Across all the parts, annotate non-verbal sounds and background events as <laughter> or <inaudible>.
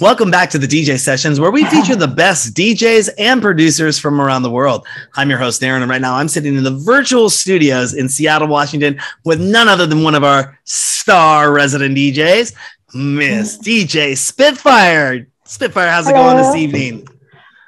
Welcome back to the DJ Sessions, where we feature the best DJs and producers from around the world. I'm your host, Aaron, and right now I'm sitting in the virtual studios in Seattle, Washington, with none other than one of our star resident DJs, Miss DJ Spitfire. Spitfire, how's it Hello. going this evening?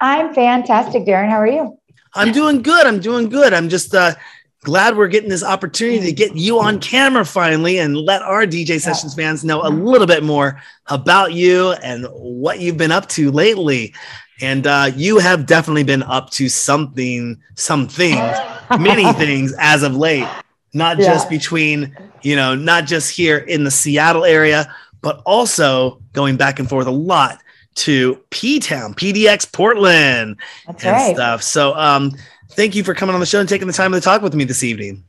I'm fantastic, Darren. How are you? I'm doing good. I'm doing good. I'm just uh, glad we're getting this opportunity to get you on camera finally and let our DJ Sessions fans know a little bit more about you and what you've been up to lately. And uh, you have definitely been up to something, some things, many <laughs> things as of late, not just between, you know, not just here in the Seattle area, but also going back and forth a lot to P Town, PDX Portland That's and right. stuff. So, um, thank you for coming on the show and taking the time to talk with me this evening.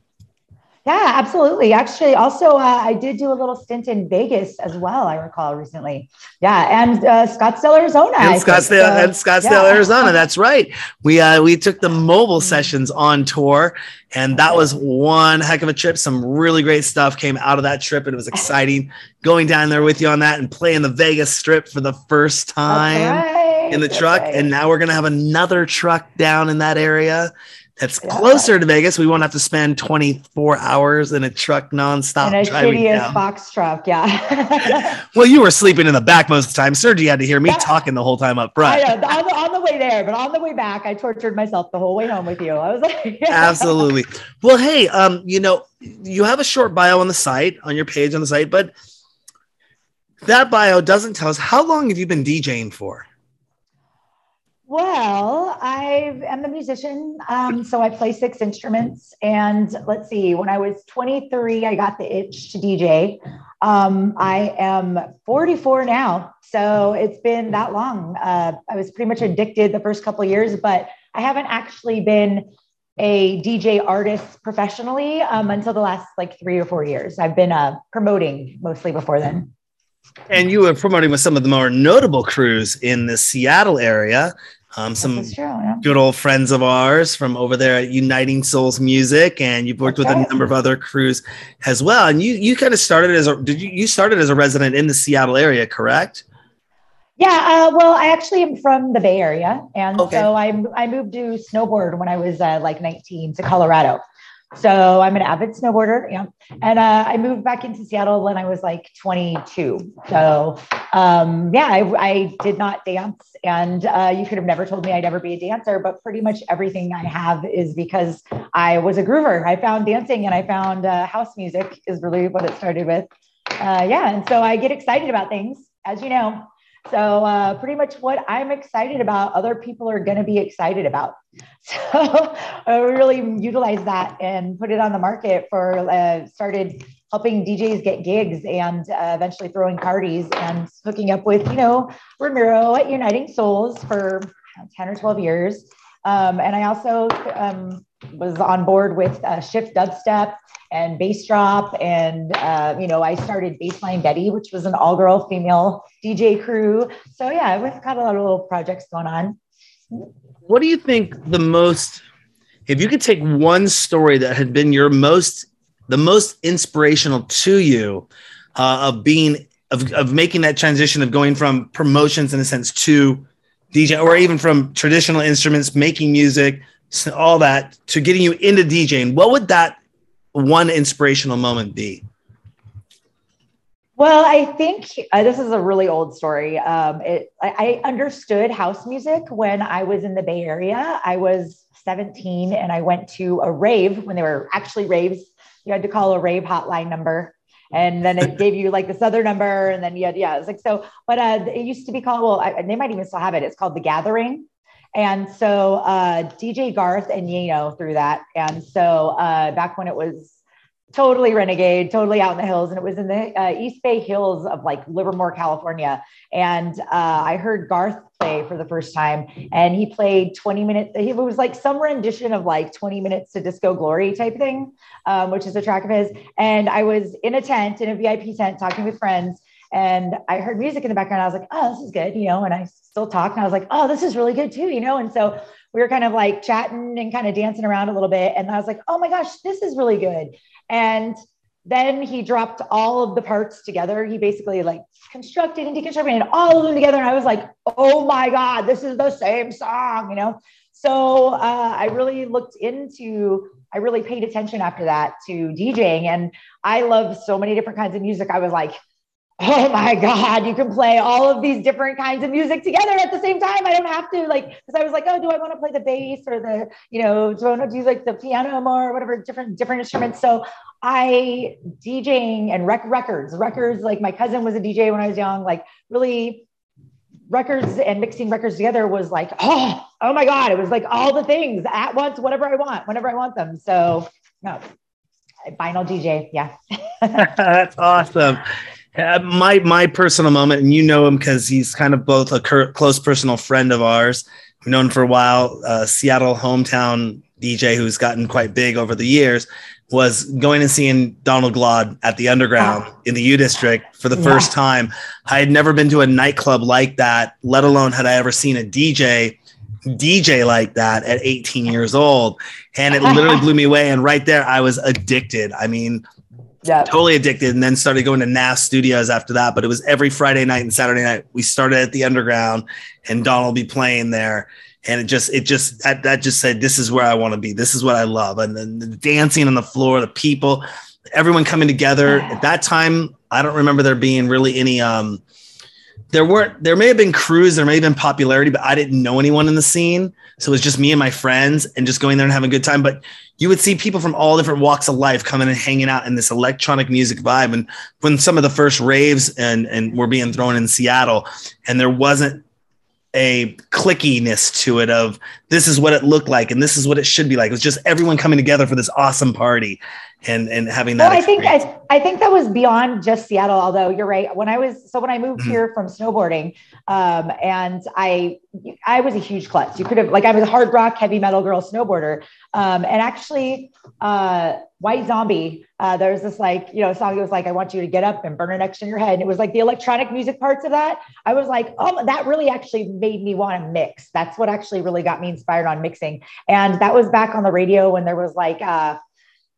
Yeah, absolutely. Actually, also, uh, I did do a little stint in Vegas as well. I recall recently. Yeah, and uh, Scottsdale, Arizona. And. Scottsdale, So, and Scottsdale, yeah. Arizona. That's right. We uh, we took the mobile sessions on tour, and that was one heck of a trip. Some really great stuff came out of that trip, and it was exciting going down there with you on that and playing the Vegas Strip for the first time right. in the truck. right. And now we're gonna have another truck down in that area. That's Yeah. closer to Vegas. We won't have to spend 24 hours in a truck nonstop in a shittiest box truck. Yeah. <laughs> Well, you were sleeping in the back most of the time. Sergi had to hear me Yeah. talking the whole time up I front. know, on, the, on the way there, but on the way back, I tortured myself the whole way home with you. I was like, <laughs> Absolutely. Well, hey, um, you know, you have a short bio on the site, on your page on the site, but that bio doesn't tell us how long have you been DJing for? Well, I am a musician, um, so I play six instruments. And let's see, when I was 23, I got the itch to DJ. Um, I am 44 now, so it's been that long. Uh, I was pretty much addicted the first couple years, but I haven't actually been a DJ artist professionally um, until the last like three or four years. I've been uh, promoting mostly before then. And you were promoting with some of the more notable crews in the Seattle area. Um, some true. Yeah. good old friends of ours from over there at Uniting Souls Music, and you've worked That's with a number of other crews as well. And you you kind of started as a did you you started as a resident in the Seattle area, correct? Yeah, uh, well, I actually am from the Bay Area, and Okay. so I I moved to snowboard when I was uh, like 19 to Colorado. So I'm an avid snowboarder, yeah. And uh, I moved back into Seattle when I was like 22. So um, yeah, I, I did not dance, and uh, you could have never told me I'd ever be a dancer. But pretty much everything I have is because I was a groover. I found dancing, and I found uh, house music is really what it started with. Uh, yeah, and so I get excited about things, as you know. So uh, pretty much what I'm excited about, other people are going to be excited about. <laughs> So I really utilize that and put it on the market for uh, started helping DJs get gigs and uh, eventually throwing parties and hooking up with you know Ramiro at Uniting Souls for 10 or 12 years. Um, and I also um, was on board with uh, Shift Dubstep and Bass Drop. And, uh, you know, I started Baseline Betty, which was an all girl female DJ crew. So, yeah, we've got a lot of little projects going on. What do you think the most if you could take one story that had been your most the most inspirational to you uh, of being of, of making that transition of going from promotions in a sense to DJ or even from traditional instruments making music all that to getting you into DJing what would that one inspirational moment be Well, I think uh, this is a really old story. Um, it, I, I understood house music when I was in the Bay Area. I was 17 and I went to a rave when they were actually raves. You had to call a rave hotline number. And then it <laughs> gave you like this other number. And then you had, yeah, it was like, so, but uh, it used to be called, well, I, they might even still have it. It's called The Gathering. And so uh, DJ Garth and Jeno threw that. And so uh, back when it was totally renegade, totally out in the hills. And it was in the uh, East Bay Hills of like Livermore, California. And uh, I heard Garth play for the first time. And he played 20 minutes. It was like some rendition of like 20 minutes to disco glory type thing, um, which is a track of his. And I was in a tent, in a VIP tent, talking with friends. And I heard music in the background. I was like, oh, this is good, you know, and I still talk. And I was like, oh, this is really good too, you know. And so we were kind of like chatting and kind of dancing around a little bit. And I was like, oh my gosh, this is really good. And then he dropped all of the parts together. He basically like constructed and deconstructed and all of them together. And I was like, oh my God, this is the same song, you know? So uh, I really looked into, I really paid attention after that to DJing. And I love so many different kinds of music. I was like, oh my god you can play all of these different kinds of music together at the same time. I don't have to like because i was like oh do i want to play the bass or the you know do i want to do like the piano more or whatever different different instruments? So i djing and rec records records like my cousin was a dj when i was young like really records and mixing records together was like oh oh my god it was like all the things at once whatever i want whenever i want them. So no vinyl dj yeah. <laughs> <laughs> That's awesome uh, my my personal moment, and you know him because he's kind of both a cur- close personal friend of ours. We've known for a while. Uh, Seattle hometown DJ who's gotten quite big over the years was going and seeing Donald Glaude at the Underground oh. in the U District for the first time. I had never been to a nightclub like that, let alone had I ever seen a DJ DJ like that at 18 years old. And it literally <laughs> blew me away. And right there, I was addicted. I mean, yeah. totally addicted and then started going to NAS studios after that. But it was every Friday night and Saturday night. We started at the underground and donald will be playing there. And it just, it just, that, that just said, this is where I want to be. This is what I love. And then the dancing on the floor, the people, everyone coming together at that time. I don't remember there being really any, um, there weren't there may have been crews there may have been popularity but i didn't know anyone in the scene. So it was just me and my friends and just going there and having a good time. But you would see people from all different walks of life coming and hanging out in this electronic music vibe. And when some of the first raves and and were being thrown in seattle and there wasn't a clickiness to it of this is what it looked like and this is what it should be like. It was just everyone coming together for this awesome party and and having that. Well, I think I, I think that was beyond just Seattle. Although you're right, when I was so when I moved mm-hmm. here from snowboarding, um, and I I was a huge klutz. You could have like I was a hard rock heavy metal girl snowboarder, um, and actually uh, White Zombie. Uh, there's this like you know song. It was like I want you to get up and burn an X in your head. And it was like the electronic music parts of that. I was like, oh, that really actually made me want to mix. That's what actually really got me inspired on mixing. And that was back on the radio when there was like. Uh,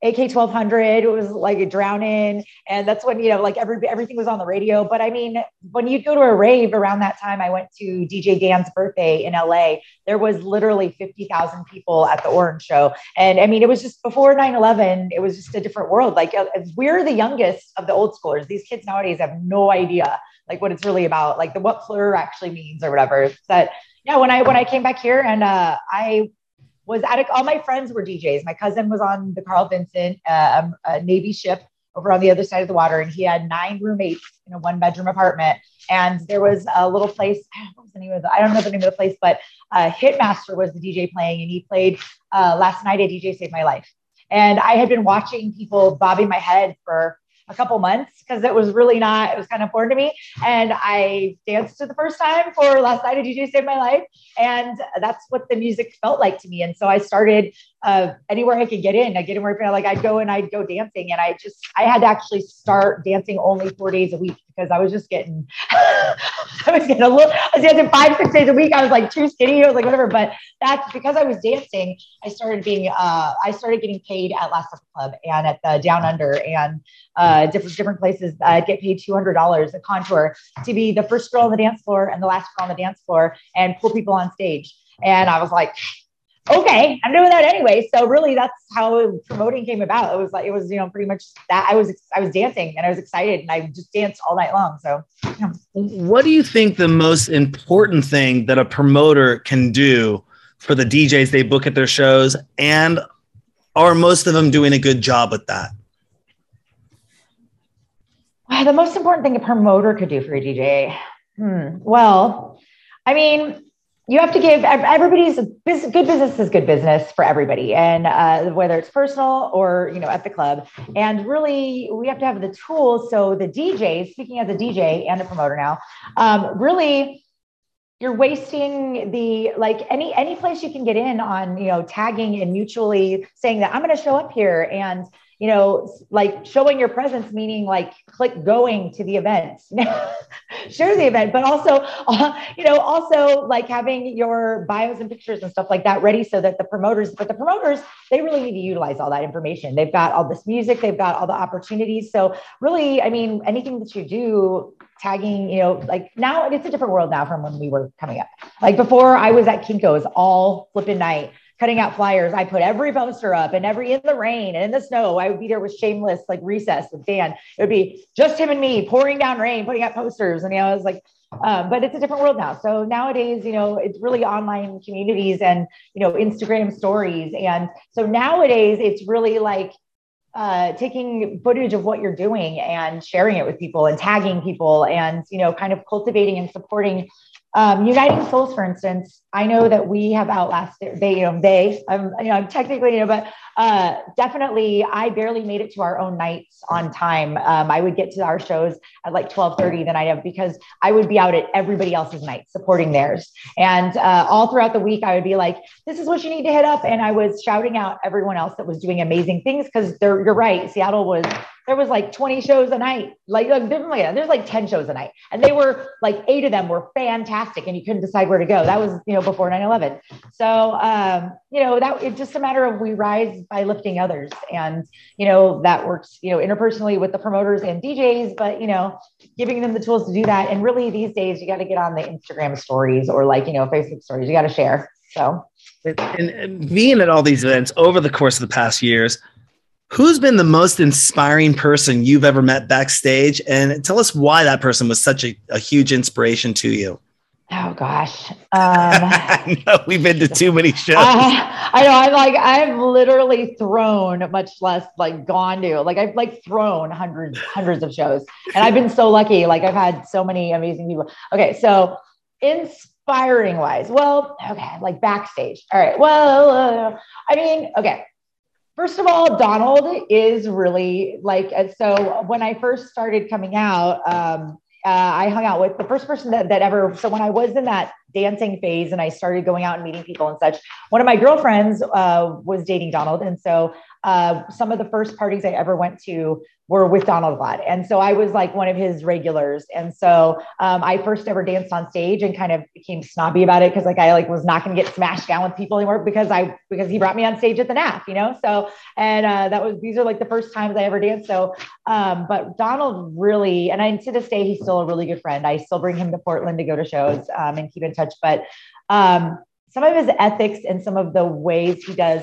AK 1200 it was like a drowning and that's when you know like every everything was on the radio. But I mean when you go to a rave around that time I went to DJ Dan's birthday in LA there was literally 50,000 people at the Orange show. And I mean it was just before 9/11 it was just a different world. Like uh, we're the youngest of the old schoolers. These kids nowadays have no idea like what it's really about like the what plur actually means or whatever. That yeah when I when I came back here and uh I was at a, all my friends were DJs. My cousin was on the Carl Vinson, uh, um, Navy ship over on the other side of the water, and he had nine roommates in a one bedroom apartment. And there was a little place. What was the name of the? I don't know the name of the place, but uh, Hitmaster was the DJ playing, and he played uh, last night. A DJ saved my life, and I had been watching people bobbing my head for a couple months because it was really not, it was kind of foreign to me. And I danced for the first time for last night at DJ Save My Life. And that's what the music felt like to me. And so I started uh, anywhere I could get in. I get in where like I'd go and I'd go dancing. And I just, I had to actually start dancing only four days a week because I was just getting, <laughs> was getting a little, I was dancing five, six days a week. I was like too skinny. I was like, whatever. But that's because I was dancing. I started being, uh, I started getting paid at Last Supper Club and at the Down Under and uh, different, different places. I'd get paid $200 a contour to be the first girl on the dance floor and the last girl on the dance floor and pull people on stage. And I was like, okay, I'm doing that anyway. So really that's how promoting came about. It was like, it was, you know, pretty much that I was, I was dancing and I was excited and I just danced all night long. So what do you think the most important thing that a promoter can do for the DJs they book at their shows? And are most of them doing a good job with that? Well, the most important thing a promoter could do for a DJ. Hmm. Well, I mean, you have to give everybody's good business is good business for everybody. And uh, whether it's personal or you know at the club. And really we have to have the tools. So the dj speaking as a dj and a promoter now um, really you're wasting the like any any place you can get in on you know tagging and mutually saying that i'm going to show up here. And you know, like showing your presence, meaning like click going to the event, <laughs> share the event, but also, uh, you know, also like having your bios and pictures and stuff like that ready so that the promoters, but the promoters, they really need to utilize all that information. They've got all this music, they've got all the opportunities. So really, I mean, anything that you do, tagging, you know, like now it's a different world now from when we were coming up. Like before I was at Kinko's all flipping night cutting out flyers. I put every poster up and every in the rain and in the snow. I would be there with shameless, like recess with Dan. It would be just him and me pouring down rain, putting up posters. And you know, I was like, um, but it's a different world now. So nowadays, you know, it's really online communities and you know, Instagram stories. And so nowadays it's really like uh, taking footage of what you're doing and sharing it with people and tagging people and you know kind of cultivating and supporting um, Uniting Souls, for instance, I know that we have outlasted they, you know, they, I'm, you know, I'm technically, you know, but uh, definitely I barely made it to our own nights on time. Um, I would get to our shows at like 1230 the night of because I would be out at everybody else's night supporting theirs. And uh, all throughout the week, I would be like, this is what you need to hit up. And I was shouting out everyone else that was doing amazing things because they're, you're right. Seattle was there was like 20 shows a night. Like, like there's like 10 shows a night. And they were like eight of them were fantastic and you couldn't decide where to go. That was, you know, before 9-11. So um, you know, that it's just a matter of we rise by lifting others. And, you know, that works, you know, interpersonally with the promoters and DJs, but you know, giving them the tools to do that. And really these days you got to get on the Instagram stories or like, you know, Facebook stories, you got to share. So and, and being at all these events over the course of the past years, Who's been the most inspiring person you've ever met backstage? And tell us why that person was such a, a huge inspiration to you. Oh gosh. Um, <laughs> no, we've been to too many shows. I, I know. I'm like, I've literally thrown, much less like gone to, like I've like thrown hundreds, hundreds of shows. And I've been so lucky. Like I've had so many amazing people. Okay. So inspiring wise, well, okay. Like backstage. All right. Well, uh, I mean, okay. First of all, Donald is really like, so when I first started coming out, um, uh, I hung out with the first person that, that ever. So when I was in that dancing phase and I started going out and meeting people and such, one of my girlfriends uh, was dating Donald. And so uh, some of the first parties I ever went to were with Donald Glaude. And so I was like one of his regulars. And so um, I first ever danced on stage and kind of became snobby about it because like I like was not going to get smashed down with people anymore because I because he brought me on stage at the NAF, you know. So and uh, that was these are like the first times I ever danced. So um, but Donald really and I to this day he's still a really good friend. I still bring him to Portland to go to shows um, and keep in touch. But um, some of his ethics and some of the ways he does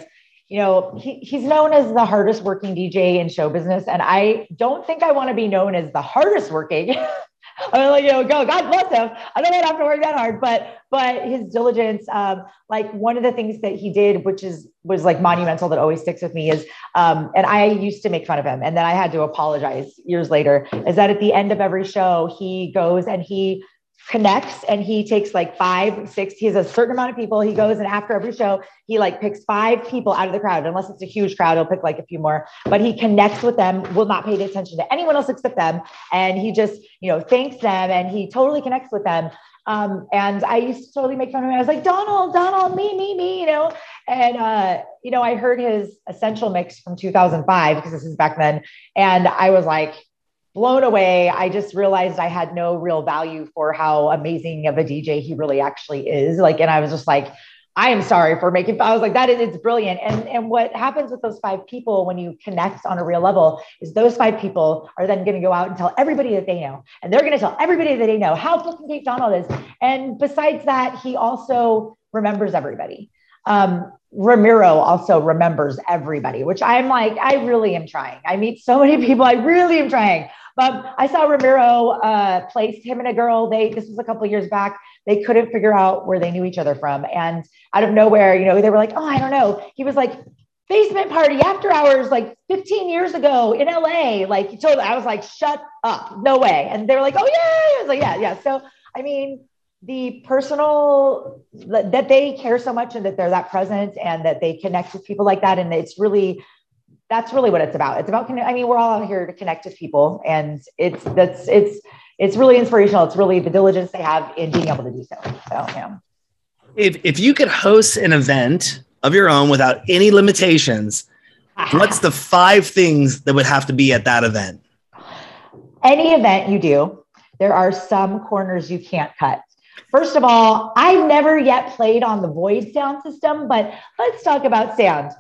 you know, he, he's known as the hardest working DJ in show business. And I don't think I want to be known as the hardest working. <laughs> I'm like, you know, go, God bless him. I don't have to work that hard, but, but his diligence, um, like one of the things that he did, which is, was like monumental that always sticks with me is, um, and I used to make fun of him and then I had to apologize years later is that at the end of every show, he goes and he connects and he takes like five, six, he has a certain amount of people. He goes and after every show, he like picks five people out of the crowd. Unless it's a huge crowd, he'll pick like a few more, but he connects with them, will not pay attention to anyone else except them. And he just, you know, thanks them and he totally connects with them. Um, and I used to totally make fun of him. I was like, Donald, Donald, me, me, me, you know. And uh, you know, I heard his essential mix from 2005 because this is back then, and I was like, blown away. I just realized I had no real value for how amazing of a DJ he really actually is. Like, and I was just like, I am sorry for making. I was like, that is it's brilliant. And and what happens with those five people when you connect on a real level is those five people are then going to go out and tell everybody that they know, and they're going to tell everybody that they know how fucking great Donald is. And besides that, he also remembers everybody. Um, Ramiro also remembers everybody, which I'm like, I really am trying. I meet so many people. I really am trying. But I saw Ramiro uh, placed him and a girl. They this was a couple years back. They couldn't figure out where they knew each other from, and out of nowhere, you know, they were like, "Oh, I don't know." He was like, "Basement party after hours, like 15 years ago in LA." Like he told, I was like, "Shut up, no way!" And they were like, "Oh yeah," I was like, "Yeah, yeah." So I mean, the personal that they care so much and that they're that present and that they connect with people like that and it's really that's really what it's about. It's about, I mean, we're all out here to connect with people and it's, that's, it's, it's really inspirational. It's really the diligence they have in being able to do so. So, yeah. If, if you could host an event of your own without any limitations, <sighs> what's the five things that would have to be at that event? Any event you do, there are some corners you can't cut. First of all, I've never yet played on the Void sound system, but let's talk about sound.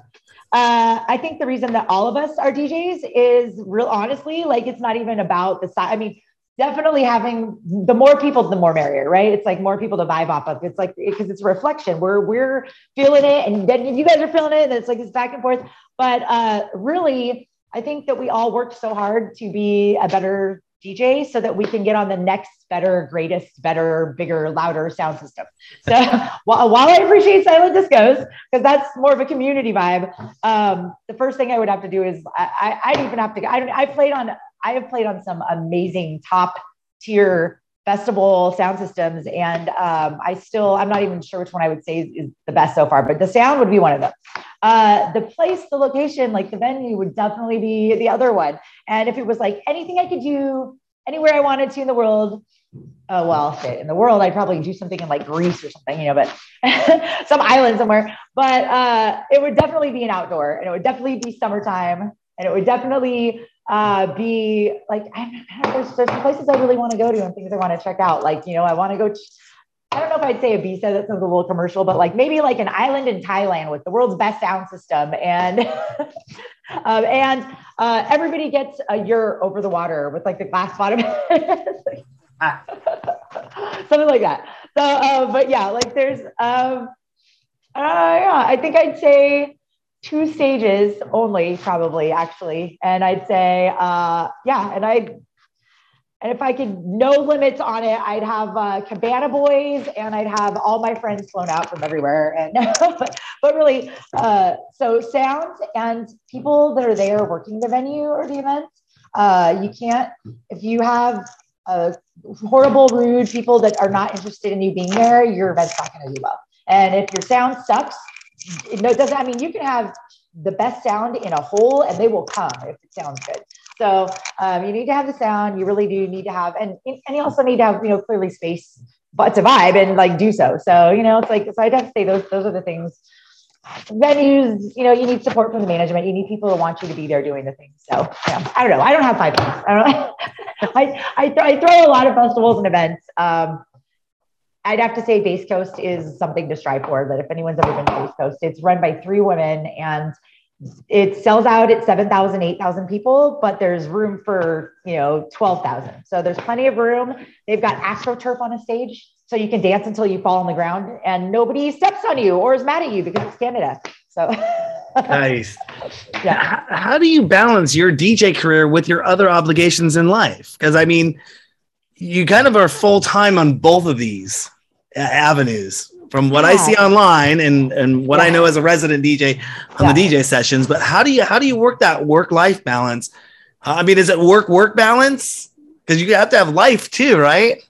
Uh, I think the reason that all of us are DJs is real honestly, like it's not even about the size. I mean, definitely having the more people, the more merrier, right? It's like more people to vibe off of. It's like because it's a reflection. We're we're feeling it, and then you guys are feeling it, and it's like it's back and forth. But uh, really, I think that we all worked so hard to be a better DJ so that we can get on the next better, greatest, better, bigger, louder sound system. So <laughs> while, while I appreciate silent discos, because that's more of a community vibe, um, the first thing I would have to do is I, I, would even have to, I, I played on, I have played on some amazing top tier festival sound systems. And um, I still, I'm not even sure which one I would say is, is, the best so far, but the sound would be one of them. Uh, the place, the location, like the venue would definitely be the other one. And if it was like anything I could do anywhere I wanted to in the world, oh, well, in the world, I'd probably do something in like Greece or something, you know, but <laughs> some island somewhere. But uh, it would definitely be an outdoor and it would definitely be summertime and it would definitely uh, be like I, I there's, there's places I really want to go to and things I want to check out. Like you know, I want to go. Ch- I don't know if I'd say Ibiza. That sounds a little commercial, but like maybe like an island in Thailand with the world's best sound system, and <laughs> um, and uh, everybody gets a year over the water with like the glass <laughs> bottom, something like that. So, uh, but yeah, like there's, um, uh, yeah, I think I'd say two stages only, probably actually. And I'd say, uh, yeah, and I, and if I could no limits on it, I'd have uh, Cabana Boys and I'd have all my friends flown out from everywhere. And but, <laughs> but really, uh, so sound and people that are there working the venue or the event, uh, you can't if you have a horrible, rude people that are not interested in you being there, your event's not going to do well. And if your sound sucks, it doesn't, I mean, you can have the best sound in a hole and they will come if it sounds good. So um, you need to have the sound. You really do need to have, and and you also need to have, you know, clearly space, but to vibe and like do so. So you know, it's like so. I'd have to say those those are the things. Venues, you know, you need support from the management. You need people to want you to be there doing the things. So yeah, I don't know. I don't have five. I don't. <laughs> I I, th- I throw a lot of festivals and events. Um, I'd have to say Bass Coast is something to strive for. But if anyone's ever been to Bass Coast, it's run by three women and it sells out at 7,000, 8,000 people, but there's room for, you know, 12,000. So there's plenty of room. They've got AstroTurf on a stage. So you can dance until you fall on the ground and nobody steps on you or is mad at you because it's Canada. So <laughs> nice. Yeah. How, how do you balance your DJ career with your other obligations in life? Because I mean, you kind of are full time on both of these avenues from what yeah. I see online and and what yeah. I know as a resident DJ on yeah. the DJ sessions. But how do you how do you work that work life balance? I mean, is it work work balance? Because you have to have life too, right?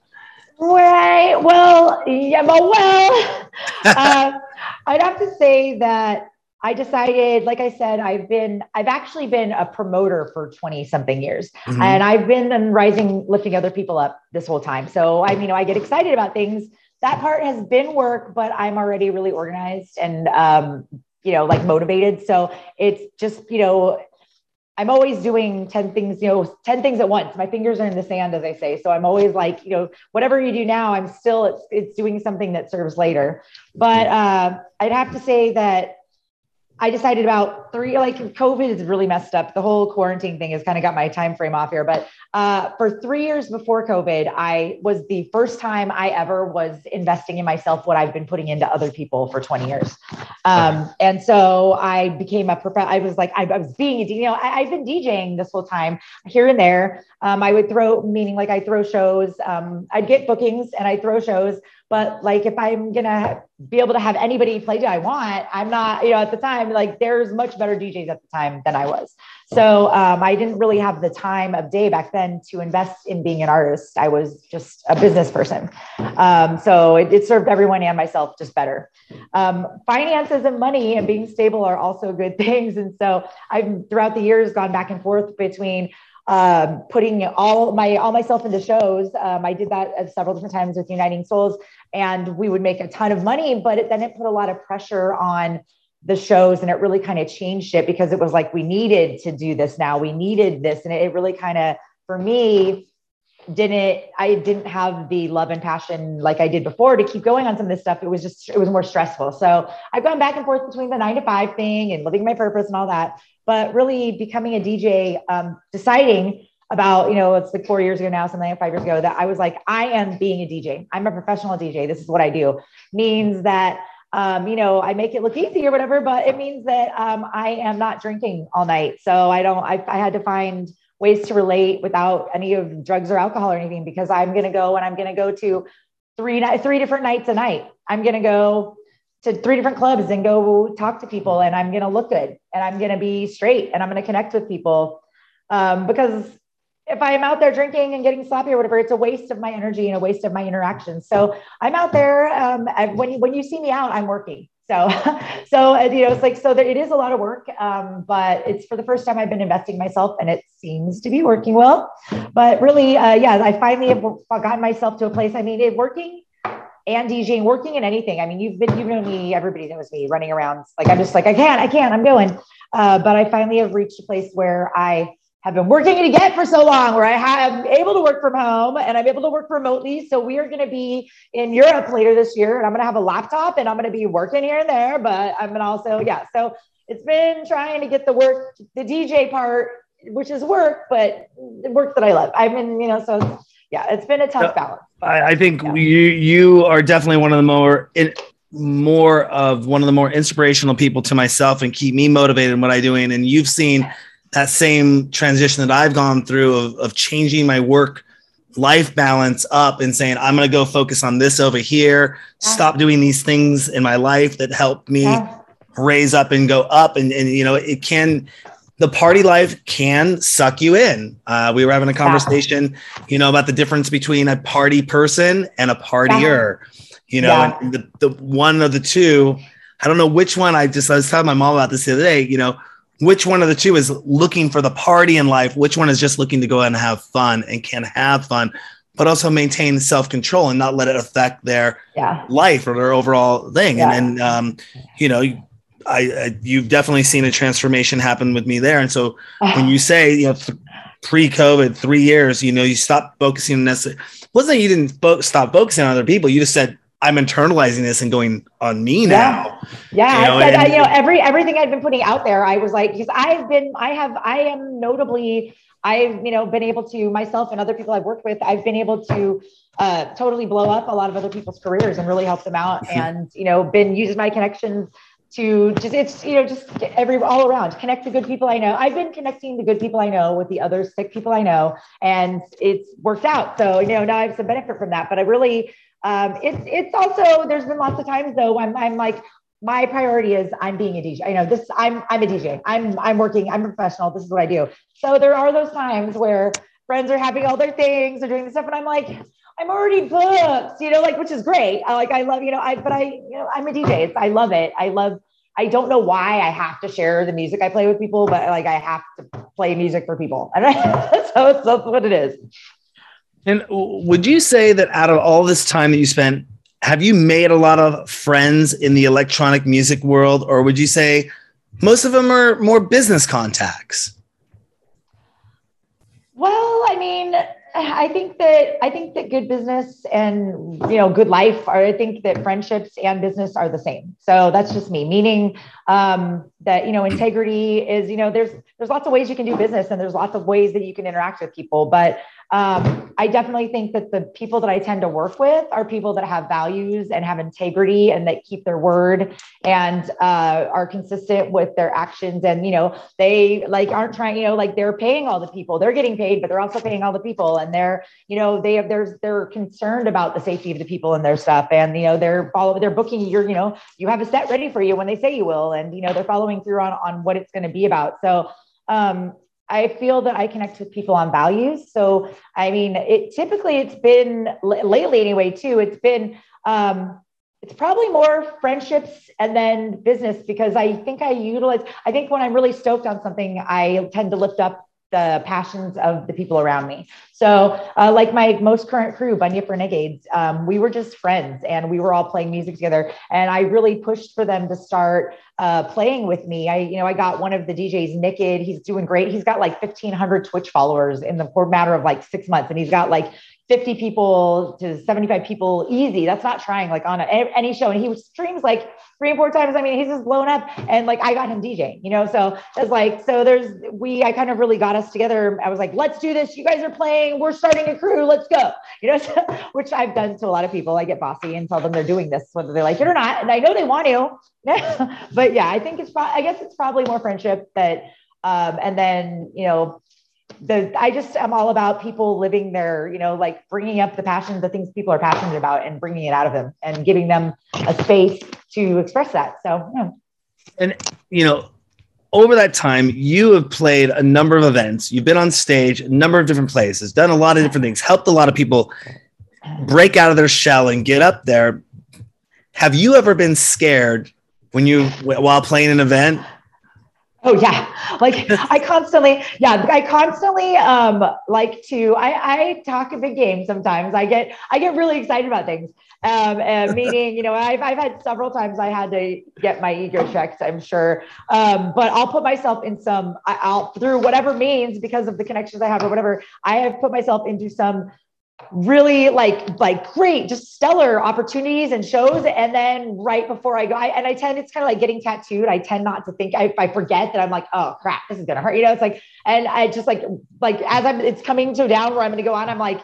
Right. Well, yeah. But well, uh, <laughs> I'd have to say that I decided, like I said, I've been, I've actually been a promoter for 20 something years. Mm-hmm. And I've been in rising, lifting other people up this whole time. So I mean, I get excited about things. That part has been work, but I'm already really organized and, um, you know, like motivated. So it's just, you know, I'm always doing 10 things, you know, 10 things at once. My fingers are in the sand, as I say. So I'm always like, you know, whatever you do now, I'm still, it's, it's doing something that serves later. But uh, I'd have to say that I decided about three, like COVID is really messed up. The whole quarantine thing has kind of got my time frame off here. But uh, for three years before COVID, I was the first time I ever was investing in myself what I've been putting into other people for 20 years. Um, and so I became a prof. I was like, I, I was being a, you know, I, have been DJing this whole time here and there. Um, I would throw, meaning like I throw shows. Um, I'd get bookings and I throw shows. But like, if I'm gonna be able to have anybody play that I want, I'm not, you know, at the time, like there's much better DJs at the time than I was. So um, I didn't really have the time of day back then to invest in being an artist. I was just a business person. Um, so it, it, served everyone and myself just better. Um, finances and money and being stable are also good <laughs> things. And so I've throughout the years gone back and forth between um, putting all my all myself into shows. Um, I did that several different times with Uniting Souls, and we would make a ton of money. But it, then it put a lot of pressure on the shows and it really kind of changed it because it was like we needed to do this now. We needed this. And it, really kind of for me didn't i didn't have the love and passion like i did before to keep going on some of this stuff. It was just it was more stressful. So i've gone back and forth between the nine to five thing and living my purpose and all that but really becoming a dj um, deciding about you know it's like four years ago now something like five years ago that i was like i am being a dj i'm a professional dj this is what i do means that um, you know, I make it look easy or whatever, but it means that um, I am not drinking all night. So I don't, I, I had to find ways to relate without any of drugs or alcohol or anything because I'm going to go and I'm going to go to three, three different nights a night. I'm going to go to three different clubs and go talk to people and I'm going to look good and I'm going to be straight and I'm going to connect with people. Um, because if I'm out there drinking and getting sloppy or whatever, it's a waste of my energy and a waste of my interactions. So I'm out there. Um, when you when you see me out, I'm working. So, <laughs> so uh, you know, it's like so there, it is a lot of work, um, but it's for the first time I've been investing myself, and it seems to be working well. But really, uh, yeah, I finally have gotten myself to a place. I mean, it working and DJing, working in anything. I mean, you've been you've known me. Everybody knows me running around. Like I'm just like I can't, I can't, I'm going. Uh, but I finally have reached a place where I have been working to get for so long where I am able to work from home and I'm able to work remotely. So we are going to be in Europe later this year and I'm going to have a laptop and I'm going to be working here and there, but I'm going to also, yeah. So it's been trying to get the work, the DJ part, which is work, but work that I love. I've been, you know, so yeah, it's been a tough balance. I, I, think yeah. you, you are definitely one of the more, in, more of one of the more inspirational people to myself and keep me motivated in what I'm doing. And you've seen, that same transition that I've gone through of, of changing my work life balance up and saying, I'm going to go focus on this over here, yeah. stop doing these things in my life that help me yeah. raise up and go up. And, and, you know, it can, the party life can suck you in. Uh, we were having a conversation, yeah. you know, about the difference between a party person and a partier, you know, and the, the one of the two, I don't know which one I just, I was telling my mom about this the other day, you know, which one of the two is looking for the party in life which one is just looking to go out and have fun and can have fun but also maintain self-control and not let it affect their yeah. life or their overall thing yeah. and, um, you know I, I, you've definitely seen a transformation happen with me there and so <sighs> when you say you know th- pre-covid three years you know you stopped focusing on this wasn't that you didn't fo- stop focusing on other people you just said I'm internalizing this and going on me now. Yeah, you know, I said, and, you know, every everything I've been putting out there, I was like, because I've been, I have, I am notably, I've, you know, been able to myself and other people I've worked with, I've been able to uh, totally blow up a lot of other people's careers and really help them out, <laughs> and you know, been using my connections to just it's you know just every all around connect the good people I know. I've been connecting the good people I know with the other sick people I know, and it's worked out. So you know now I have some benefit from that. But I really um, it's it's also there's been lots of times though I'm I'm like my priority is I'm being a DJ. I know this I'm I'm a DJ. I'm I'm working. I'm a professional. This is what I do. So there are those times where friends are having all their things, they're doing the stuff, and I'm like. I'm already booked, you know, like which is great. I like I love, you know, I but I, you know, I'm a DJ. It's, I love it. I love I don't know why I have to share the music I play with people, but like I have to play music for people. And <laughs> so that's what it is. And would you say that out of all this time that you spent, have you made a lot of friends in the electronic music world, or would you say most of them are more business contacts? Well, I mean, I think that I think that good business and you know good life are I think that friendships and business are the same. So that's just me. Meaning um, that you know integrity is you know there's there's lots of ways you can do business and there's lots of ways that you can interact with people, but um, I definitely think that the people that I tend to work with are people that have values and have integrity and that keep their word and uh, are consistent with their actions. And, you know, they like aren't trying, you know, like they're paying all the people, they're getting paid, but they're also paying all the people. And they're, you know, they have, there's, they're concerned about the safety of the people and their stuff. And, you know, they're following, they're booking you're, you know, you have a set ready for you when they say you will. And, you know, they're following through on, on what it's going to be about. So, um, I feel that I connect with people on values. So, I mean, it typically it's been lately anyway, too. It's been, um, it's probably more friendships and then business because I think I utilize, I think when I'm really stoked on something, I tend to lift up the passions of the people around me. So, uh, like my most current crew, Bunyip Renegades, um, we were just friends and we were all playing music together. And I really pushed for them to start uh, playing with me. I, you know, I got one of the DJs, Nicked. He's doing great. He's got like 1,500 Twitch followers in the matter of like six months, and he's got like 50 people to 75 people easy. That's not trying like on a, any show. And he streams like three and four times. I mean, he's just blown up and like I got him DJing, you know? So it's like, so there's, we, I kind of really got us together. I was like, let's do this. You guys are playing. We're starting a crew. Let's go, you know, <laughs> which I've done to a lot of people. I get bossy and tell them they're doing this, whether they like it or not. And I know they want to, <laughs> but yeah, I think it's, I guess it's probably more friendship that, um, and then, you know, the I just am all about people living their, you know, like bringing up the passion, the things people are passionate about, and bringing it out of them, and giving them a space to express that. So, yeah. and you know, over that time, you have played a number of events. You've been on stage, a number of different places, done a lot of different things, helped a lot of people break out of their shell and get up there. Have you ever been scared when you while playing an event? Oh yeah. Like <laughs> I constantly, yeah, I constantly um like to I, I talk a big game sometimes. I get I get really excited about things. Um and <laughs> meaning, you know, I've I've had several times I had to get my ego checked, I'm sure. Um, but I'll put myself in some I'll through whatever means because of the connections I have or whatever, I have put myself into some really like like great just stellar opportunities and shows. And then right before i go I, and i tend it's kind of like getting tattooed. I tend not to think I, I forget that i'm like oh crap this is gonna hurt you know? It's like and i just like like as i'm it's coming to down where i'm gonna go on i'm like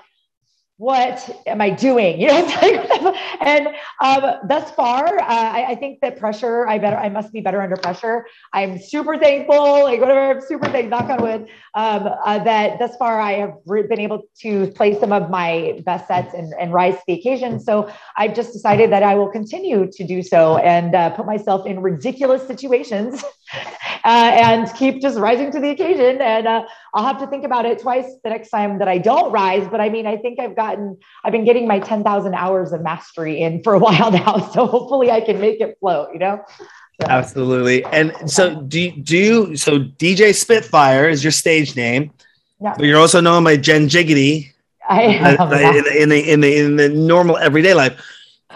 what am I doing? <laughs> You know, and um, thus far, uh, I, I, think that pressure, I better, I must be better under pressure. I'm super thankful, like whatever, I'm super thankful, knock on wood, um, uh, that thus far I have been able to play some of my best sets and, and rise to the occasion. So I've just decided that I will continue to do so and uh, put myself in ridiculous situations <laughs> uh, and keep just rising to the occasion. And uh, I'll have to think about it twice the next time that I don't rise. But I mean, I think I've gotten, I've been getting my 10,000 hours of mastery in for a <laughs> while now. So hopefully I can make it float, you know? So. Absolutely. And so do, do you, so DJ Spitfire is your stage name, yeah. but you're also known by Jen Jiggedy I, uh, <laughs> in, the, in, the, in, the, in the normal everyday life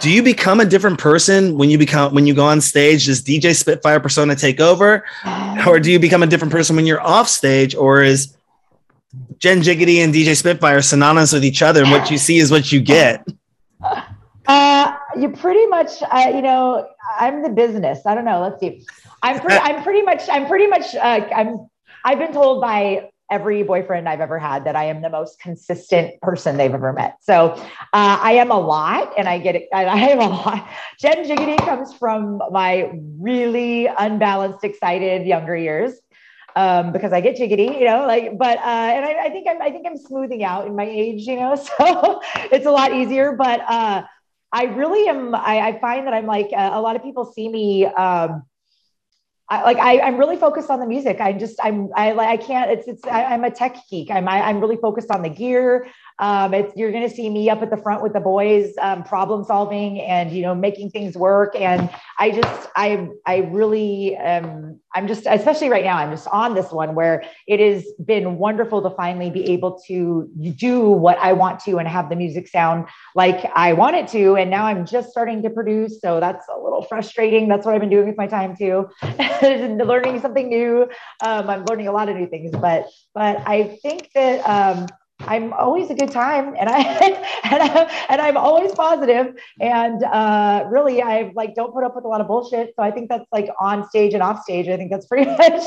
do you become a different person when you become when you go on stage does dj spitfire persona take over? <sighs> Or do you become a different person when you're off stage? Or is jen jiggedy and dj spitfire synonymous with each other and what you see is what you get? <laughs> Uh, you pretty much uh, you know i'm the business. I don't know. Let's see. I'm pretty i'm pretty much i'm pretty much uh, i'm i've been told by every boyfriend I've ever had that I am the most consistent person they've ever met. So uh, I am a lot and I get it. I am a lot. Jen Jiggedy comes from my really unbalanced, excited younger years. Um, because I get jiggity, you know, like, but, uh, and I, I think I'm, I think I'm smoothing out in my age, you know, <laughs> so it's a lot easier, but, uh, I really am, I, I find that I'm like, uh, a lot of people see me, um, I, like I, I'm really focused on the music. I just I'm I like I can't. It's it's I, am a tech geek. I'm I, am i am really focused on the gear. Um, it's, you're going to see me up at the front with the boys, um, problem solving and you know making things work. And I just I I really um I'm just especially right now I'm just on this one where it has been wonderful to finally be able to do what I want to and have the music sound like I want it to. And now I'm just starting to produce, so that's a little frustrating. That's what I've been doing with my time too, <laughs> learning something new. Um, I'm learning a lot of new things, but but I think that. Um, I'm always a good time and I <laughs> and, I, and I'm always positive and uh, really I like don't put up with a lot of bullshit so I think that's like on stage and off stage I think that's <laughs> pretty much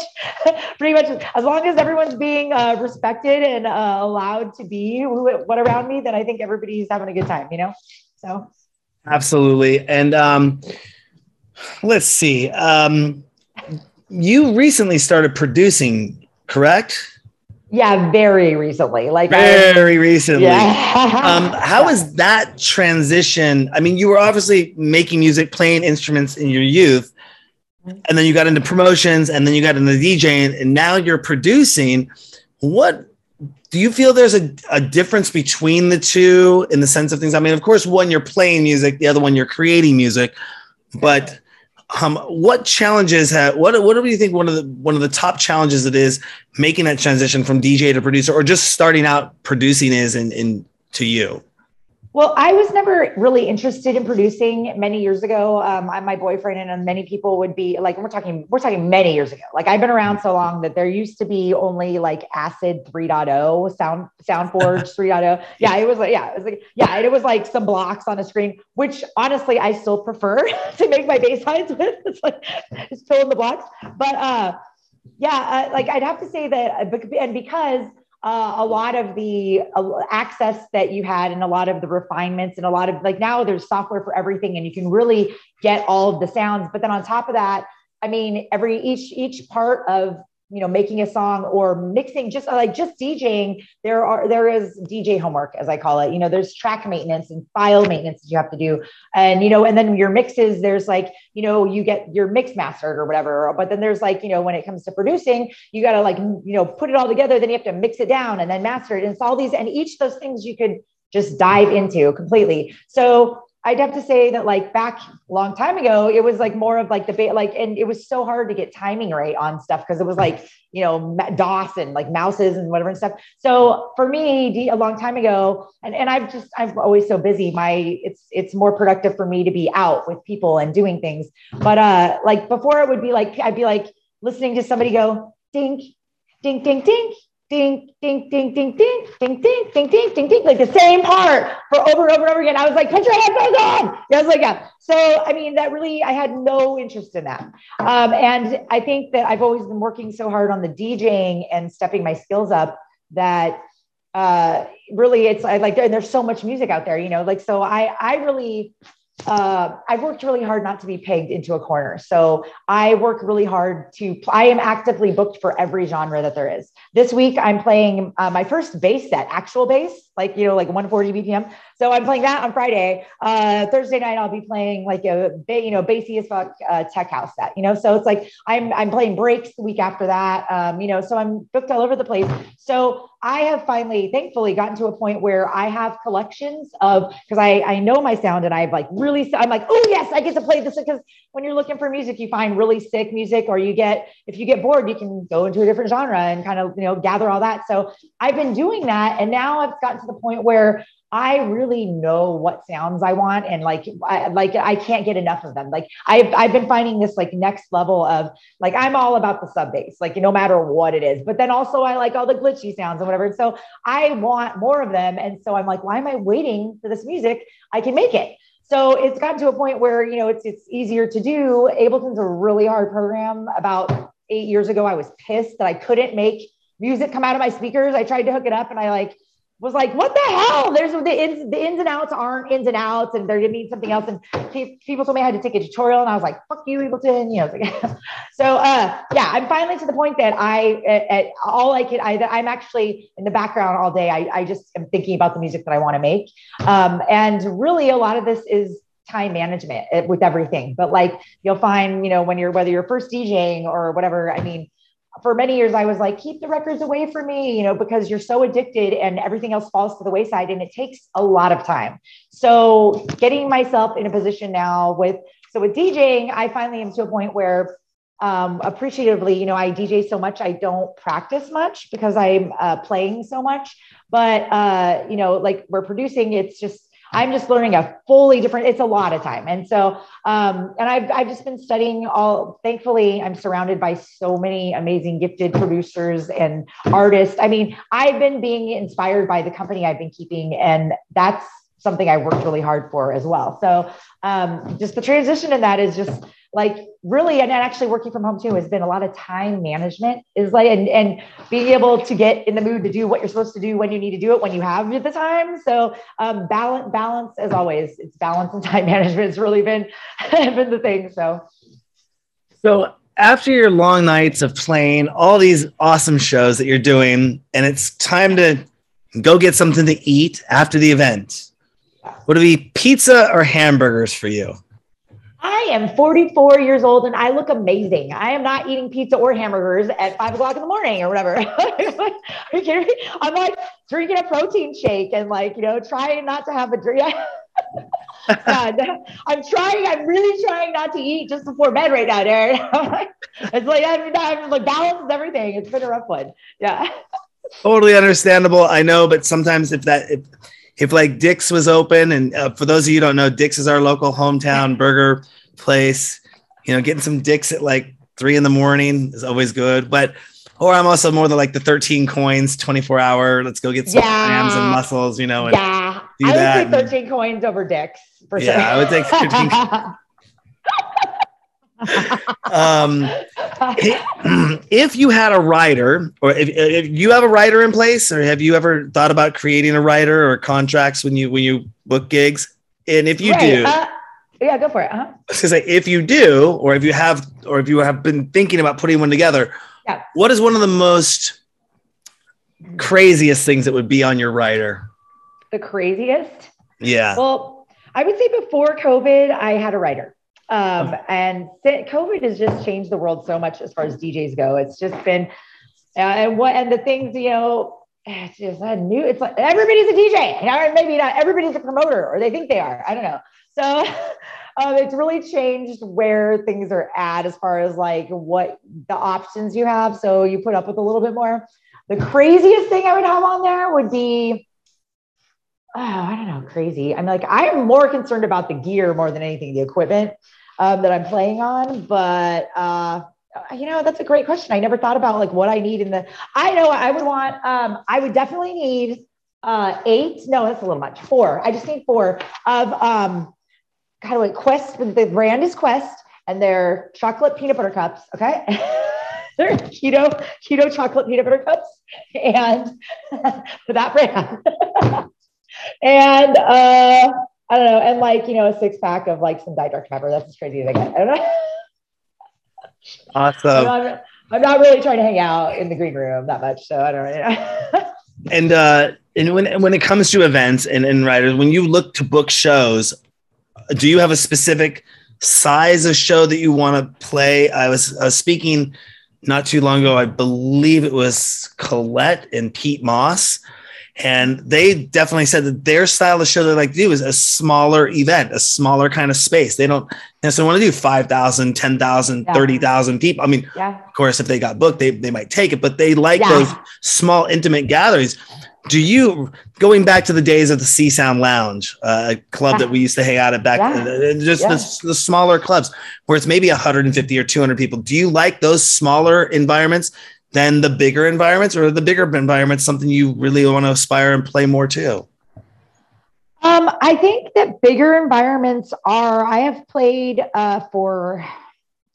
pretty much as long as everyone's being uh, respected and uh, allowed to be who what around me then I think everybody's having a good time you know? So. Absolutely and um, let's see um, you recently started producing correct yeah, very recently. Like very I, recently. Yeah. <laughs> um, how is that transition? I mean, you were obviously making music, playing instruments in your youth, and then you got into promotions, and then you got into DJing, and now you're producing. What do you feel there's a, a difference between the two in the sense of things? I mean, of course, one you're playing music, the other one you're creating music, but um, what challenges have what what do you think one of the one of the top challenges it is making that transition from DJ to producer or just starting out producing is in, in to you? Well, I was never really interested in producing many years ago. Um, my boyfriend and many people would be like, we're talking, we're talking many years ago. Like I've been around so long that there used to be only like Acid 3.0, Sound SoundForge 3.0. <laughs> Yeah, it was like, yeah, it was like, yeah, and it was like some blocks on a screen, which honestly I still prefer <laughs> to make my bass lines with. <laughs> It's like just fill in the blocks. But uh, yeah, uh, like I'd have to say that, uh, and because uh, a lot of the uh, access that you had and a lot of the refinements and a lot of like now there's software for everything and you can really get all of the sounds. But then on top of that i mean every each each part of you know making a song or mixing just like just djing there are there is dj homework as i call it. You know there's track maintenance and file maintenance that you have to do. And you know and then your mixes there's like you know you get your mix mastered or whatever. But then there's like you know when it comes to producing you got to like you know put it all together then you have to mix it down and then master it. And it's all these and each of those things you could just dive into completely. So I'd have to say that like back a long time ago, it was like more of like the ba- like, and it was so hard to get timing right on stuff because it was like you know DOS and like mouses and whatever and stuff. So for me, a long time ago, and and I've just I'm always so busy. My it's it's more productive for me to be out with people and doing things. But uh, like before, it would be like I'd be like listening to somebody go dink, dink, dink, dink ding, ding, ding, ding, ding, ding, ding, ding, ding, ding, ding, like the same part for over and over and over again. I was like, put your headphones on. I was like, yeah. So, I mean, that really, I had no interest in that. Um, and I think that I've always been working so hard on the DJing and stepping my skills up that uh, really it's I like, and there's so much music out there, you know, like, so I, I really, uh, I've worked really hard not to be pegged into a corner. So I work really hard to, I am actively booked for every genre that there is. This week, I'm playing uh, my first bass set, actual bass, like, you know, like 140 BPM. So I'm playing that on Friday. Uh, Thursday night, I'll be playing like a, you know, bassy as fuck uh, tech house set, you know? So it's like, I'm, I'm playing breaks the week after that, um, you know, so I'm booked all over the place. So I have finally, thankfully, gotten to a point where I have collections of because I I know my sound and I've like really I'm like oh yes I get to play this because when you're looking for music you find really sick music or you get if you get bored you can go into a different genre and kind of you know gather all that. So I've been doing that and now I've gotten to the point where I really know what sounds I want and like I, like I can't get enough of them. Like I've I've been finding this like next level of like I'm all about the sub bass, like no matter what it is. But then also I like all the glitchy sounds and whatever. And so I want more of them. And so I'm like, why am I waiting for this music? I can make it. So it's gotten to a point where you know it's it's easier to do. Ableton's a really hard program. About eight years ago, I was pissed that I couldn't make music come out of my speakers. I tried to hook it up and I like was like, what the hell? There's the ins, the ins and outs aren't ins and outs, and they're gonna something else. And people told me I had to take a tutorial, and I was like, fuck you, Ableton. You know, <laughs> so uh, yeah, I'm finally to the point that I, at, at all I can, I, I'm actually in the background all day. I, I just am thinking about the music that I want to make, um, and really a lot of this is time management eh, with everything. But like you'll find, you know, when you're whether you're first DJing or whatever, I mean for many years I was like, keep the records away from me, you know, because you're so addicted and everything else falls to the wayside and it takes a lot of time. So getting myself in a position now with so with DJing, I finally am to a point where um, appreciatively, you know, I DJ so much, I don't practice much because I'm uh, playing so much. But uh, you know, like we're producing, it's just I'm just learning a fully different, it's a lot of time. And so, um, and I've, I've just been studying all, thankfully, I'm surrounded by so many amazing, gifted producers and artists. I mean, I've been being inspired by the company I've been keeping, and that's something I worked really hard for as well. So, um, just the transition in that is just like really and actually working from home too has been a lot of time management is like and, and being able to get in the mood to do what you're supposed to do when you need to do it when you have the time. So um, balance balance as always it's balance and <laughs> time management has really been <laughs> been the thing so. So after your long nights of playing all these awesome shows that you're doing and it's time to go get something to eat after the event would it be pizza or hamburgers for you I am 44 years old and I look amazing. I am not eating pizza or hamburgers at five o'clock in the morning or whatever. <laughs> I'm like drinking a protein shake and like, you know, trying not to have a drink. <laughs> I'm trying. I'm really trying not to eat just before bed right now, Darren. <laughs> it's like I'm, I'm like balance is everything. It's been a rough one. Yeah. Totally understandable. I know, but sometimes if that if if like Dick's was open, and uh, for those of you don't know, Dick's is our local hometown burger place. You know, getting some Dick's at like three in the morning is always good. But or I'm also more than like the 13 coins, 24 hour. Let's go get some yeah. clams and mussels, you know. And yeah, do I that. would say 13 coins over Dick's for yeah, sure. I would take 13. <laughs> um, <clears throat> if you had a writer, or if, if, you have a writer in place, or have you ever thought about creating a writer or contracts when you when you book gigs? And if you right. do, uh, yeah, go for it. Uh-huh. I was gonna say if you do, or if you have, or if you have been thinking about putting one together, yeah. what is one of the most craziest things that would be on your writer? The craziest? Yeah. Well, I would say before COVID, I had a writer. Um, and COVID has just changed the world so much as far as DJs go. It's just been, uh, and what, and the things, you know, it's just a new, it's like everybody's a DJ. Maybe not everybody's a promoter or they think they are. I don't know. So <laughs> um, it's really changed where things are at as far as like what the options you have. So you put up with a little bit more. The craziest thing I would have on there would be, oh, I don't know, crazy. I'm like, I'm more concerned about the gear more than anything, the equipment um, that I'm playing on. But uh, you know, that's a great question. I never thought about like what I need in the. I know I would want. Um, I would definitely need uh, eight. No, that's a little much. Four. I just need four of um, kind of like Quest. The brand is Quest, and they're chocolate peanut butter cups. Okay. <laughs> they're keto keto chocolate peanut butter cups, and <laughs> for that brand. <laughs> and uh I don't know, and like you know, a six pack of like some Diet Dr Pepper. That's as crazy as I get. I don't know. Awesome. I'm not, I'm not, really trying to hang out in the green room that much, so I don't know. and uh, and when when it comes to events and and writers, when you look to book shows, do you have a specific size of show that you want to play? I was, I was speaking not too long ago. I believe it was Colette and Pete Moss and they definitely said that their style of show they like to do is a smaller event, a smaller kind of space. They don't necessarily want to do 5,000, 10,000, yeah. 30,000 people. I mean, yeah. of course, if they got booked, they, they might take it, but they like yeah. those small, intimate gatherings. Do you, going back to the days of the See Sound Lounge, uh, a club that we <laughs> used to hang out at back, uh, just the, the smaller clubs where it's maybe 150 or 200 people, do you like those smaller environments? than the bigger environments, or the bigger environments something you really want to aspire and play more to? Um, I think that bigger environments are. I have played uh, for,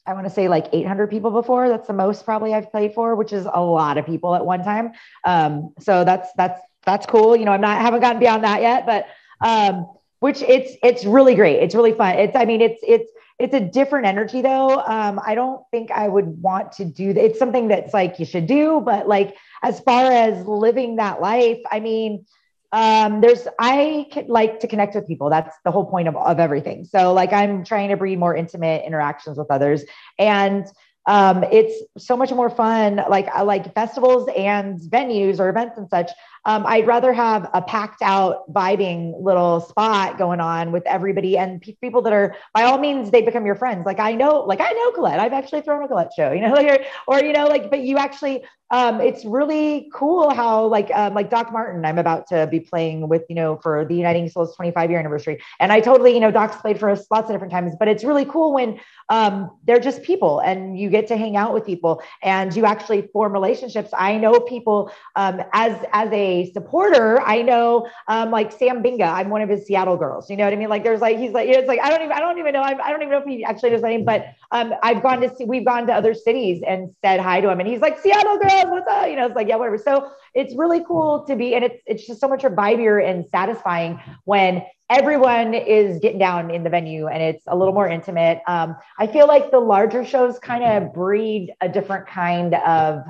I want to say like 800 people before. That's the most probably I've played for, which is a lot of people at one time. Um, so that's that's that's cool. You know, I'm not haven't gotten beyond that yet, but um, which it's it's really great. It's really fun. It's I mean it's it's it's a different energy though. Um, I don't think I would want to do that. It's something that's like you should do, but like as far as living that life, I mean, um, there's I like to connect with people. That's the whole point of, of everything. So like I'm trying to breed more intimate interactions with others. And um, it's so much more fun, like I like festivals and venues or events and such um, I'd rather have a packed out, vibing little spot going on with everybody and pe- people that are, by all means, they become your friends. Like I know, like I know Colette. I've actually thrown a Colette show, you know, <laughs> like, or, or you know, like, but you actually, um, it's really cool how like um, like Doc Martin, I'm about to be playing with, you know, for the Uniting Souls 25 year anniversary, and I totally, you know, Doc's played for us lots of different times, but it's really cool when um, they're just people and you get to hang out with people and you actually form relationships. I know people um, as as a supporter, I know um, like Sam Binga, I'm one of his Seattle girls. You know what I mean? Like there's like, he's like, it's like, I don't even, I don't even know. I, I don't even know if he actually knows my name, but um, I've gone to see, we've gone to other cities and said hi to him and he's like, Seattle girls, what's up? You know, it's like, yeah, whatever. So it's really cool to be, and it's, it's just so much vibier and satisfying when everyone is getting down in the venue and it's a little more intimate. Um, I feel like the larger shows kind of breed a different kind of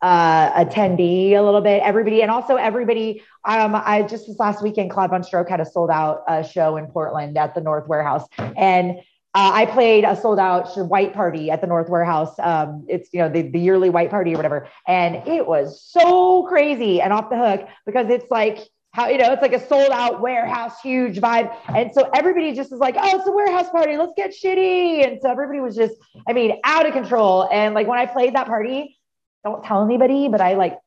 uh, attendee a little bit. Everybody, and also everybody. Um, I just this last weekend, Claude VonStroke had a sold out uh, show in Portland at the North Warehouse, and uh, I played a sold out white party at the North Warehouse. Um, it's you know the, the yearly white party or whatever, and it was so crazy and off the hook because it's like how you know it's like a sold out warehouse huge vibe and so everybody just is like oh it's a warehouse party let's get shitty and so everybody was just i mean out of control and like when i played that party don't tell anybody but i like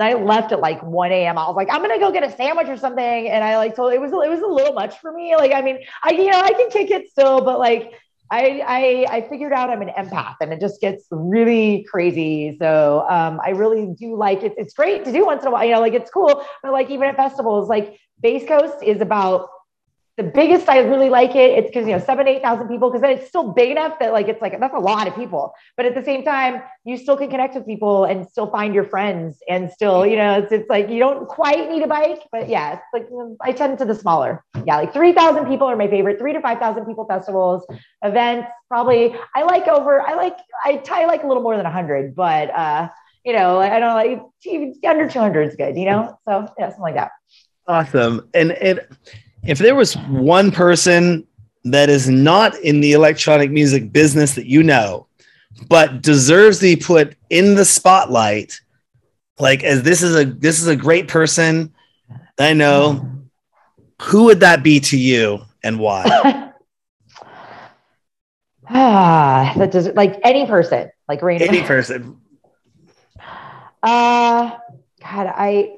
I left at like 1 a.m. I was like, I'm gonna go get a sandwich or something. And I like told it was it was a little much for me. Like, I mean, I you know, I can kick it still, but like I, I, I figured out I'm an empath and it just gets really crazy. So um, I really do like it. It's great to do once in a while, you know, like it's cool. But like even at festivals, like Bass Coast is about the biggest I really like it. It's because you know seven, eight thousand people, because then it's still big enough that like it's like that's a lot of people. But at the same time, you still can connect with people and still find your friends and still, you know, it's it's like you don't quite need a bike, but yeah, it's like I tend to the smaller. Yeah, like three thousand people are my favorite. Three to five thousand people festivals, events, probably. I like over. I like I, I like a little more than hundred, but uh, you know, I don't like under two hundred is good. You know, so yeah, something like that. Awesome, and it if there was one person that is not in the electronic music business that you know, but deserves to be put in the spotlight, like as this is a this is a great person I know, who would that be to you and why? <laughs> ah, that does like any person, like random. Any person. Uh God, I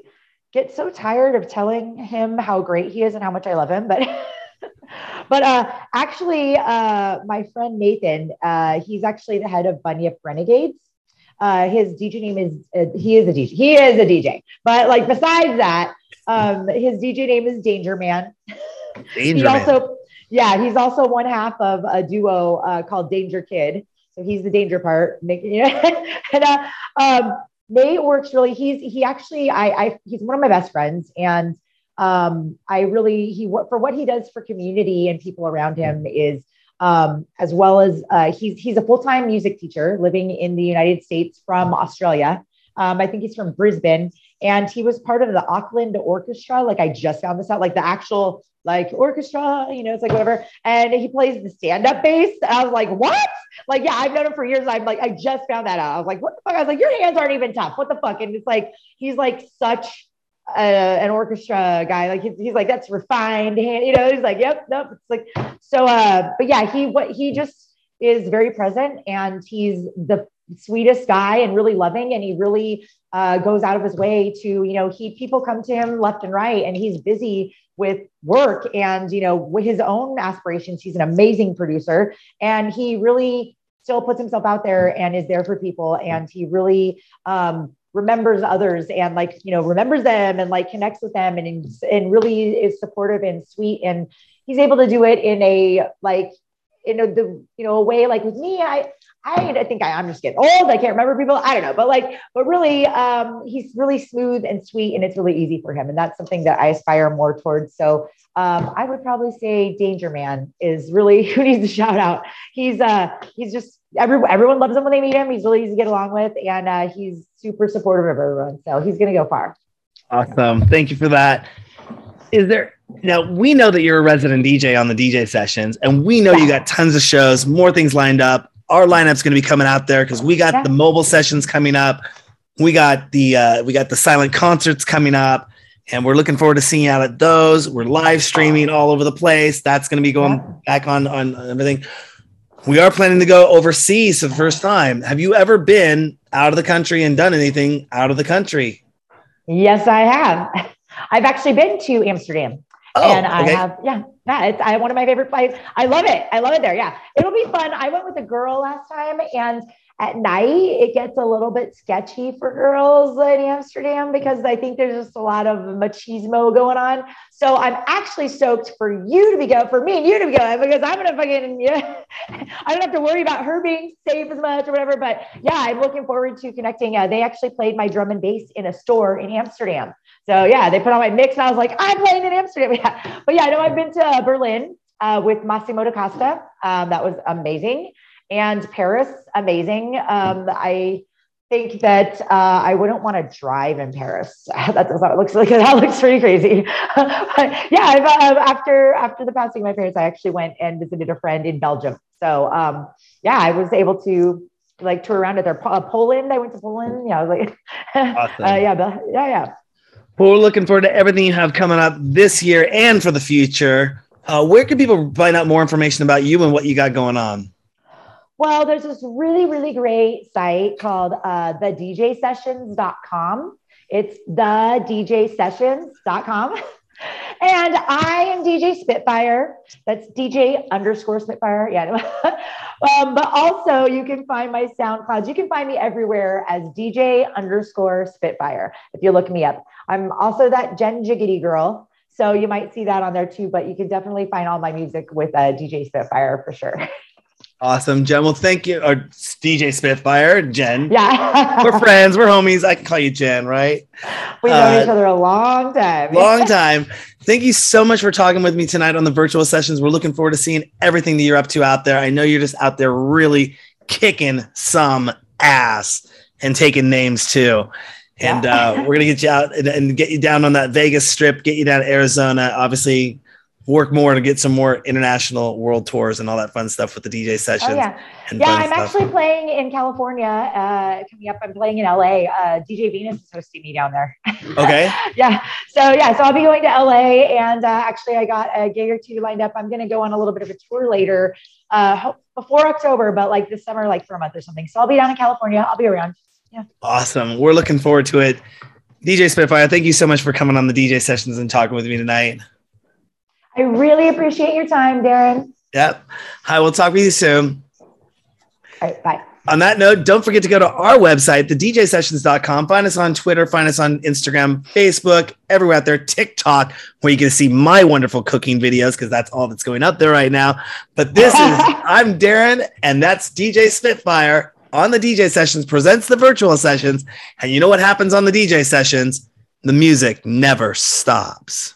get so tired of telling him how great he is and how much I love him. But <laughs> but uh, actually, uh, my friend Nathan, uh, he's actually the head of Bunyip Renegades. Uh, his DJ name is uh, he is a DJ. He is a DJ. But like besides that, um, his DJ name is Danger Man. <laughs> Danger he Man. also yeah, he's also one half of a duo uh, called Danger Kid. So he's the danger part. <laughs> and uh, um, Nate works really. He's he actually I I he's one of my best friends, and um, I really he for what he does for community and people around him is um, as well as uh, he's he's a full time music teacher living in the United States from Australia. Um, I think he's from Brisbane, and he was part of the Auckland Orchestra. Like I just found this out, like the actual like orchestra, you know, it's like whatever. And he plays the stand up bass. I was like, what? Like, yeah, I've known him for years. I'm like, I just found that out. I was like, what the fuck? I was like, your hands aren't even tough. What the fuck? And it's like, he's like such uh, an orchestra guy. Like he's, he's like, that's refined hand, you know, he's like, yep, nope. It's like, so, uh, but yeah, he, what he just is very present and he's the sweetest guy and really loving. And he really uh, goes out of his way to, you know, he, people come to him left and right and he's busy with work and you know with his own aspirations he's an amazing producer and he really still puts himself out there and is there for people and he really um, remembers others and like you know remembers them and like connects with them and and really is supportive and sweet and he's able to do it in a like in a the you know a way like with me i I think I, am just getting old. I can't remember people. I don't know, but like, but really, um, he's really smooth and sweet, and it's really easy for him, and that's something that I aspire more towards. So um, I would probably say Danger Man is really <laughs> who needs a shout out. He's uh, he's just everyone everyone loves him when they meet him. He's really easy to get along with, and uh, he's super supportive of everyone. So he's gonna go far. Awesome. Thank you for that. Is there now we know that you're a resident DJ on the DJ sessions, and we know you got tons of shows, more things lined up our lineup's going to be coming out there because we got yeah. the mobile sessions coming up. We got the uh, we got the silent concerts coming up, and we're looking forward to seeing you out at those. We're live streaming all over the place. That's going to be going yeah. back on on everything. We are planning to go overseas for the first time. Have you ever been out of the country and done anything out of the country? Yes, I have. <laughs> I've actually been to Amsterdam. Oh, and I okay. have, yeah, yeah, it's I, one of my favorite flights. I love it. I love it there. Yeah, it'll be fun. I went with a girl last time, and at night it gets a little bit sketchy for girls in Amsterdam because I think there's just a lot of machismo going on. So I'm actually stoked for you to be going, for me and you to be going, because I'm gonna fucking yeah, <laughs> I don't have to worry about her being safe as much or whatever. But yeah, I'm looking forward to connecting. Uh, they actually played my drum and bass in a store in Amsterdam. So yeah, they put on my mix and I was like, I'm playing in Amsterdam. <laughs> Yeah. But yeah, I know I've been to Berlin uh, with Massimo D'Accosta. Um, that was amazing. And Paris, amazing. Um, I think that uh, I wouldn't want to drive in Paris. <laughs> that does not look like <laughs> that looks pretty crazy. <laughs> but yeah, uh, after after the passing of my parents, I actually went and visited a friend in Belgium. So um, yeah, I was able to like tour around at their uh, Poland. I went to Poland. Yeah, I was like, awesome. uh, yeah, yeah, yeah. Well, we're looking forward to everything you have coming up this year and for the future. Uh, where can people find out more information about you and what you got going on? Well, there's this really, really great site called uh, thedjsessions.com. It's thedjsessions.com. <laughs> And I am DJ Spitfire. That's DJ underscore Spitfire. Yeah. <laughs> um, but also, you can find my SoundClouds. You can find me everywhere as DJ underscore Spitfire if you look me up. I'm also that Jen Jiggedy girl. So you might see that on there too, but you can definitely find all my music with uh, DJ Spitfire for sure. <laughs> Awesome, Jen. Well, thank you. Or DJ Spitfire, Jen. Yeah. we're friends. We're homies. I can call you Jen, right? We've known uh, each other a long time. long <laughs> time. Thank you so much for talking with me tonight on the virtual sessions. We're looking forward to seeing everything that you're up to out there. I know you're just out there really kicking some ass and taking names too. And yeah. uh, we're gonna get you out and, and, get you down on that Vegas strip, get you down to Arizona. Obviously, work more to get some more international world tours and all that fun stuff with the DJ sessions. Oh, yeah, yeah. I'm stuff. actually playing in California uh, coming up. I'm playing in LA. Uh, DJ Venus is hosting me down there. <laughs> Okay. yeah. So yeah, so I'll be going to LA, and uh, actually I got a gig or two lined up. I'm going to go on a little bit of a tour later, uh, before October, but like this summer, like for a month or something. So I'll be down in California. I'll be around. Yeah. Awesome. We're looking forward to it. DJ Spitfire, thank you so much for coming on the DJ sessions and talking with me tonight. I really appreciate your time, Darren. Yep. Hi, we'll talk with you soon. All right, bye. On that note, don't forget to go to our website, thedjsessions.com. Find us on Twitter, find us on Instagram, Facebook, everywhere out there, TikTok, where you can see my wonderful cooking videos because that's all that's going up there right now. But this is, <laughs> I'm Darren, and that's DJ Spitfire on the DJ Sessions, presents the virtual sessions. And you know what happens on the DJ Sessions? The music never stops.